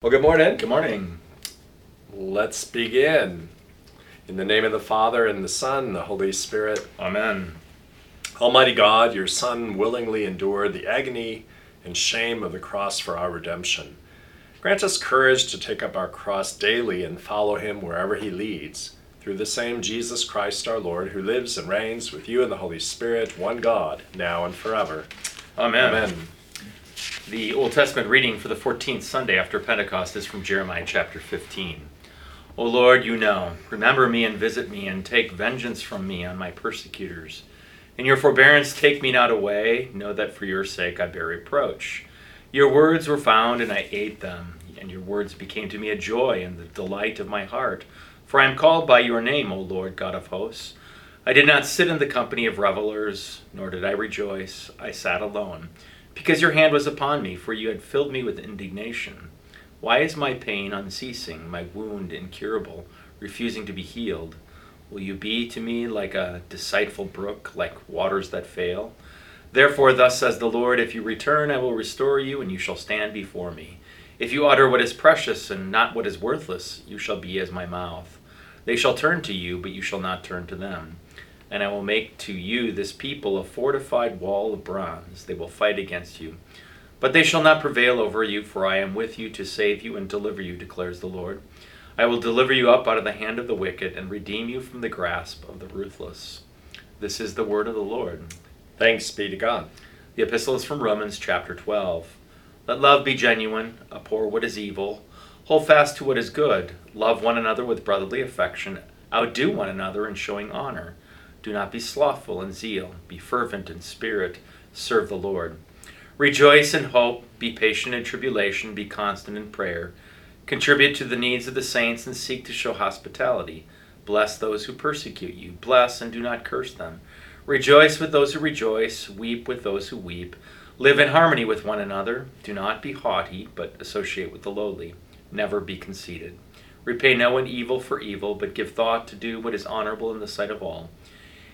Well, good morning. Good morning. Let's begin. In the name of the Father, and the Son, and the Holy Spirit. Amen. Almighty God, your Son willingly endured the agony and shame of the cross for our redemption. Grant us courage to take up our cross daily and follow him wherever he leads. Through the same Jesus Christ our Lord, who lives and reigns with you in the Holy Spirit, one God, now and forever. Amen. Amen. The Old Testament reading for the 14th Sunday after Pentecost is from Jeremiah chapter 15. O Lord, you know, remember me and visit me, and take vengeance from me on my persecutors. In your forbearance, take me not away. Know that for your sake I bear reproach. Your words were found, and I ate them, and your words became to me a joy and the delight of my heart. For I am called by your name, O Lord God of hosts. I did not sit in the company of revelers, nor did I rejoice. I sat alone because your hand was upon me, for you had filled me with indignation. Why is my pain unceasing, my wound incurable, refusing to be healed? Will you be to me like a deceitful brook, like waters that fail? Therefore, thus says the Lord If you return, I will restore you, and you shall stand before me. If you utter what is precious and not what is worthless, you shall be as my mouth. They shall turn to you, but you shall not turn to them and I will make to you this people a fortified wall of bronze. They will fight against you. But they shall not prevail over you, for I am with you to save you and deliver you, declares the Lord. I will deliver you up out of the hand of the wicked and redeem you from the grasp of the ruthless. This is the word of the Lord. Thanks be to God. The epistle is from Romans chapter 12. Let love be genuine, abhor what is evil, hold fast to what is good, love one another with brotherly affection, outdo one another in showing honor. Do not be slothful in zeal. Be fervent in spirit. Serve the Lord. Rejoice in hope. Be patient in tribulation. Be constant in prayer. Contribute to the needs of the saints and seek to show hospitality. Bless those who persecute you. Bless and do not curse them. Rejoice with those who rejoice. Weep with those who weep. Live in harmony with one another. Do not be haughty, but associate with the lowly. Never be conceited. Repay no one evil for evil, but give thought to do what is honorable in the sight of all.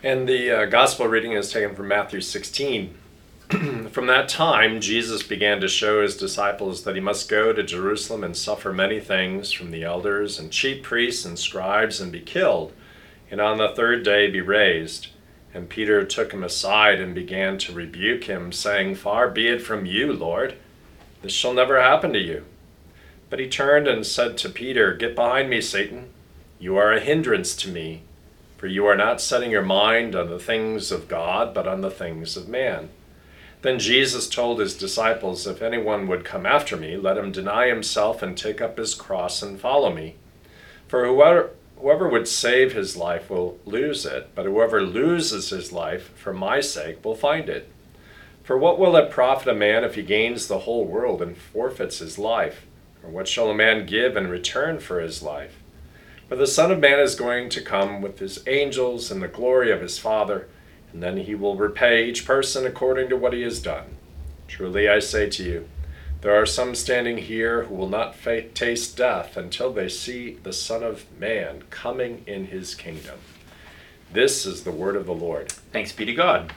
And the uh, gospel reading is taken from Matthew 16. from that time, Jesus began to show his disciples that he must go to Jerusalem and suffer many things from the elders and chief priests and scribes and be killed, and on the third day be raised. And Peter took him aside and began to rebuke him, saying, Far be it from you, Lord. This shall never happen to you. But he turned and said to Peter, Get behind me, Satan. You are a hindrance to me for you are not setting your mind on the things of God, but on the things of man. Then Jesus told his disciples, If anyone would come after me, let him deny himself and take up his cross and follow me. For whoever, whoever would save his life will lose it, but whoever loses his life for my sake will find it. For what will it profit a man if he gains the whole world and forfeits his life? Or what shall a man give in return for his life? For the Son of Man is going to come with his angels in the glory of his Father, and then he will repay each person according to what he has done. Truly I say to you, there are some standing here who will not fa- taste death until they see the Son of Man coming in his kingdom. This is the word of the Lord. Thanks be to God.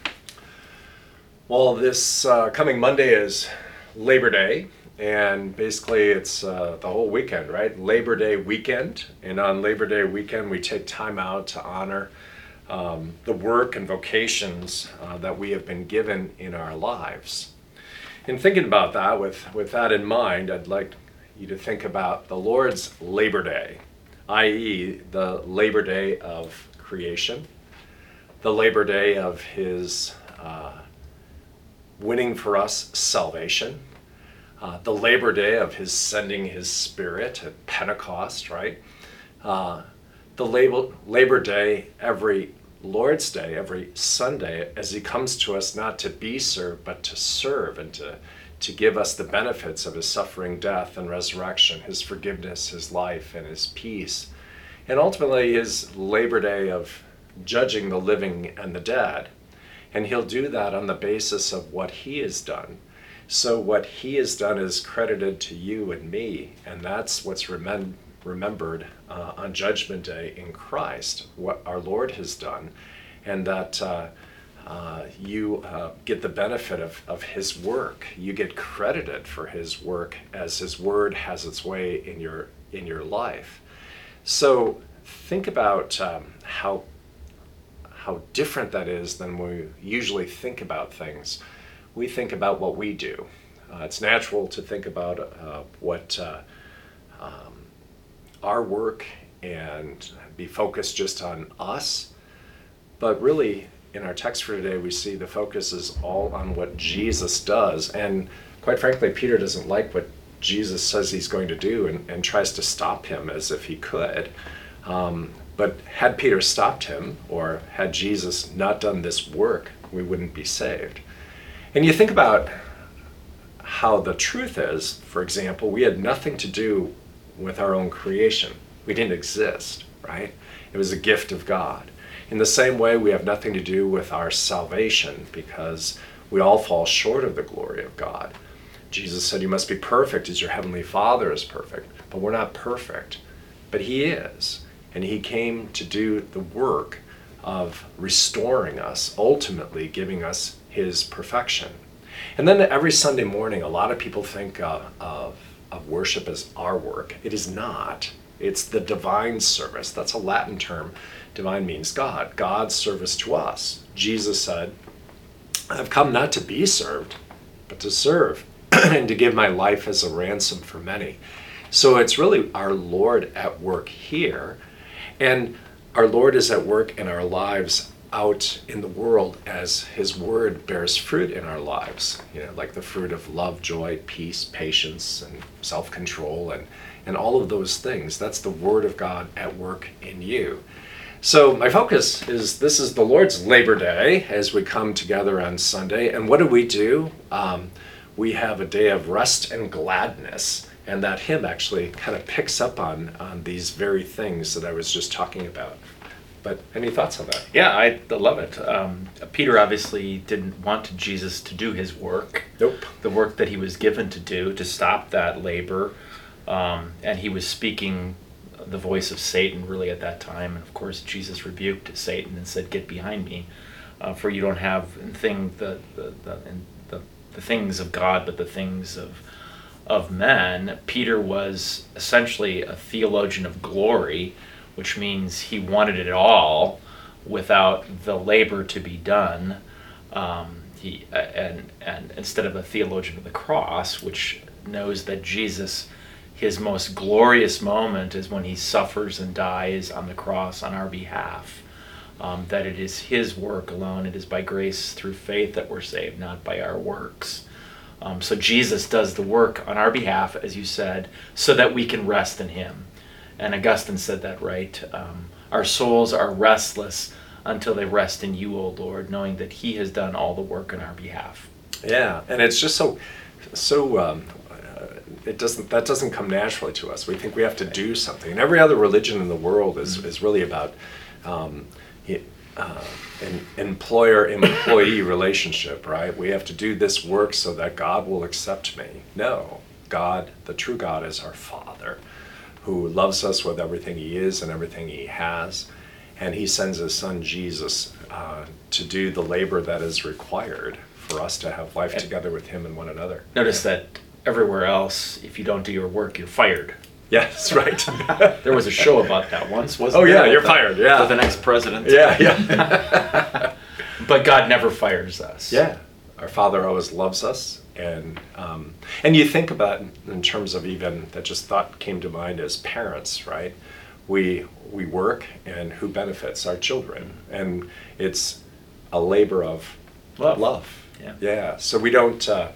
Well, this uh, coming Monday is Labor Day, and basically it's uh, the whole weekend right? Labor day weekend. And on labor day weekend we take time out to honor um, the work and vocations uh, that we have been given in our lives. In thinking about that with, with that in mind i'd like you to think about the lord's labor day i.e the labor day of creation the labor day of his uh, winning for us salvation uh, the Labor Day of his sending his Spirit at Pentecost, right? Uh, the Labor, Labor Day every Lord's Day, every Sunday, as he comes to us not to be served, but to serve and to, to give us the benefits of his suffering, death, and resurrection, his forgiveness, his life, and his peace. and ultimately his Labor Day of judging the living and the dead. And he'll do that on the basis of what he has done. So, what he has done is credited to you and me, and that's what's remem- remembered uh, on Judgment Day in Christ, what our Lord has done, and that uh, uh, you uh, get the benefit of, of his work. You get credited for his work as his word has its way in your, in your life. So, think about um, how how different that is than we usually think about things. We think about what we do. Uh, it's natural to think about uh, what uh, um, our work and be focused just on us. But really, in our text for today, we see the focus is all on what Jesus does. And quite frankly, Peter doesn't like what Jesus says he's going to do and, and tries to stop him as if he could. Um, but had Peter stopped him, or had Jesus not done this work, we wouldn't be saved. And you think about how the truth is, for example, we had nothing to do with our own creation. We didn't exist, right? It was a gift of God. In the same way, we have nothing to do with our salvation because we all fall short of the glory of God. Jesus said, You must be perfect as your heavenly Father is perfect. But we're not perfect, but He is and he came to do the work of restoring us, ultimately giving us his perfection. And then every Sunday morning, a lot of people think uh, of, of worship as our work. It is not. It's the divine service. That's a Latin term. Divine means God, God's service to us. Jesus said, I've come not to be served, but to serve and to give my life as a ransom for many. So it's really our Lord at work here and our Lord is at work in our lives out in the world as his word bears fruit in our lives you know like the fruit of love joy peace patience and self-control and and all of those things. That's the word of god at work in you. So my focus is this is the lord's labor day as we come together on sunday. And what do we do? Um, we have a day of rest and gladness and that hymn actually kind of picks up on on these very things that I was just talking about. But any thoughts on that? Yeah, I love it. Um, Peter obviously didn't want Jesus to do his work. Nope. The work that he was given to do to stop that labor, um, and he was speaking the voice of Satan really at that time. And of course, Jesus rebuked Satan and said, "Get behind me, uh, for you don't have thing the the the, the the things of God, but the things of." of men, Peter was essentially a theologian of glory, which means he wanted it all without the labor to be done. Um, he and and instead of a theologian of the cross, which knows that Jesus, his most glorious moment is when he suffers and dies on the cross on our behalf. Um, that it is his work alone. It is by grace through faith that we're saved, not by our works. Um, so Jesus does the work on our behalf, as you said, so that we can rest in Him. And Augustine said that right. Um, our souls are restless until they rest in you, O Lord, knowing that He has done all the work on our behalf. Yeah, and it's just so, so. Um, uh, it doesn't. That doesn't come naturally to us. We think we have to do something, and every other religion in the world is mm-hmm. is really about. Um, uh, an employer employee relationship, right? We have to do this work so that God will accept me. No, God, the true God, is our Father who loves us with everything He is and everything He has. And He sends His Son Jesus uh, to do the labor that is required for us to have life together with Him and one another. Notice that everywhere else, if you don't do your work, you're fired. Yes, right. there was a show about that once, wasn't oh, there? Oh yeah, you're the, fired. Yeah, for the next president. Yeah, yeah. but God never fires us. Yeah, our Father always loves us, and um, and you think about in terms of even that just thought came to mind as parents, right? We we work, and who benefits our children, and it's a labor of love. Love. Yeah. Yeah. So we don't. Uh,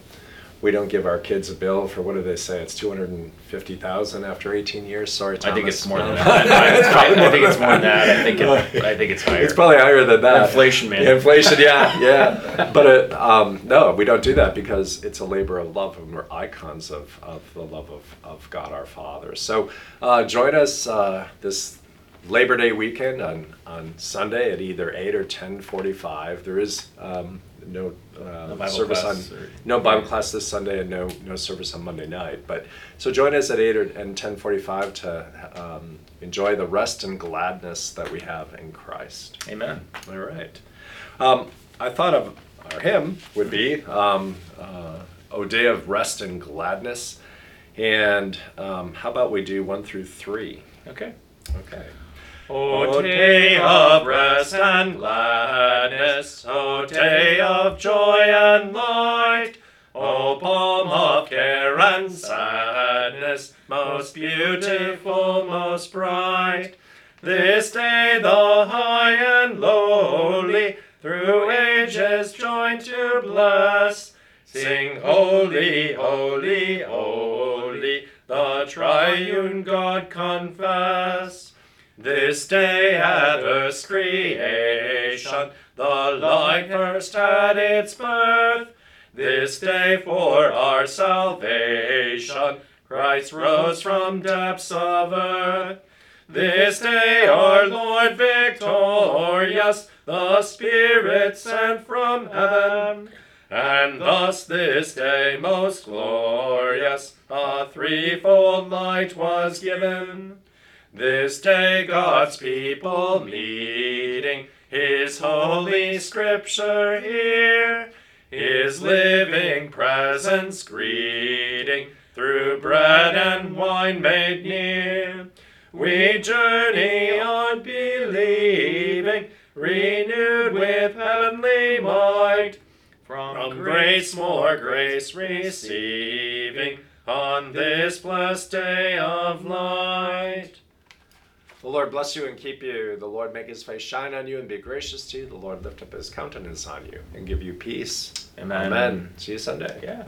we don't give our kids a bill for what do they say? It's two hundred and fifty thousand after eighteen years. Sorry, Thomas. I think it's more than that. I, I, think it's more than that. I think it, I think it's higher. It's probably higher than that. Inflation, man. Inflation, yeah, yeah. But it, um, no, we don't do that because it's a labor of love, and we're icons of, of the love of, of God our Father. So uh, join us uh, this Labor Day weekend on, on Sunday at either 8 or 10:45. There is um, no, uh, No Bible service class on or- no Bible class this Sunday and no no service on Monday night. But so join us at 8 or, and 10:45 to um, enjoy the rest and gladness that we have in Christ. Amen. All right. Um, I thought of our hymn would be um, uh, "O Day of Rest and Gladness," and um, how about we do one through three? Okay. Okay. O day of rest and gladness, O day of joy and light, O balm of care and sadness, most beautiful, most bright. This day the high and lowly through ages join to bless. Sing holy, holy, holy, the triune God confess. This day at earth's creation, the light first had its birth. This day for our salvation, Christ rose from depths of earth. This day our Lord victorious, the Spirit sent from heaven. And thus this day most glorious, a threefold light was given. This day God's people meeting, His holy scripture here, His living presence greeting, through bread and wine made near. We journey on believing, renewed with heavenly might, from grace more grace receiving, on this blessed day of light. The Lord bless you and keep you. The Lord make his face shine on you and be gracious to you. The Lord lift up his countenance on you and give you peace. Amen. Amen. See you Sunday. Yeah.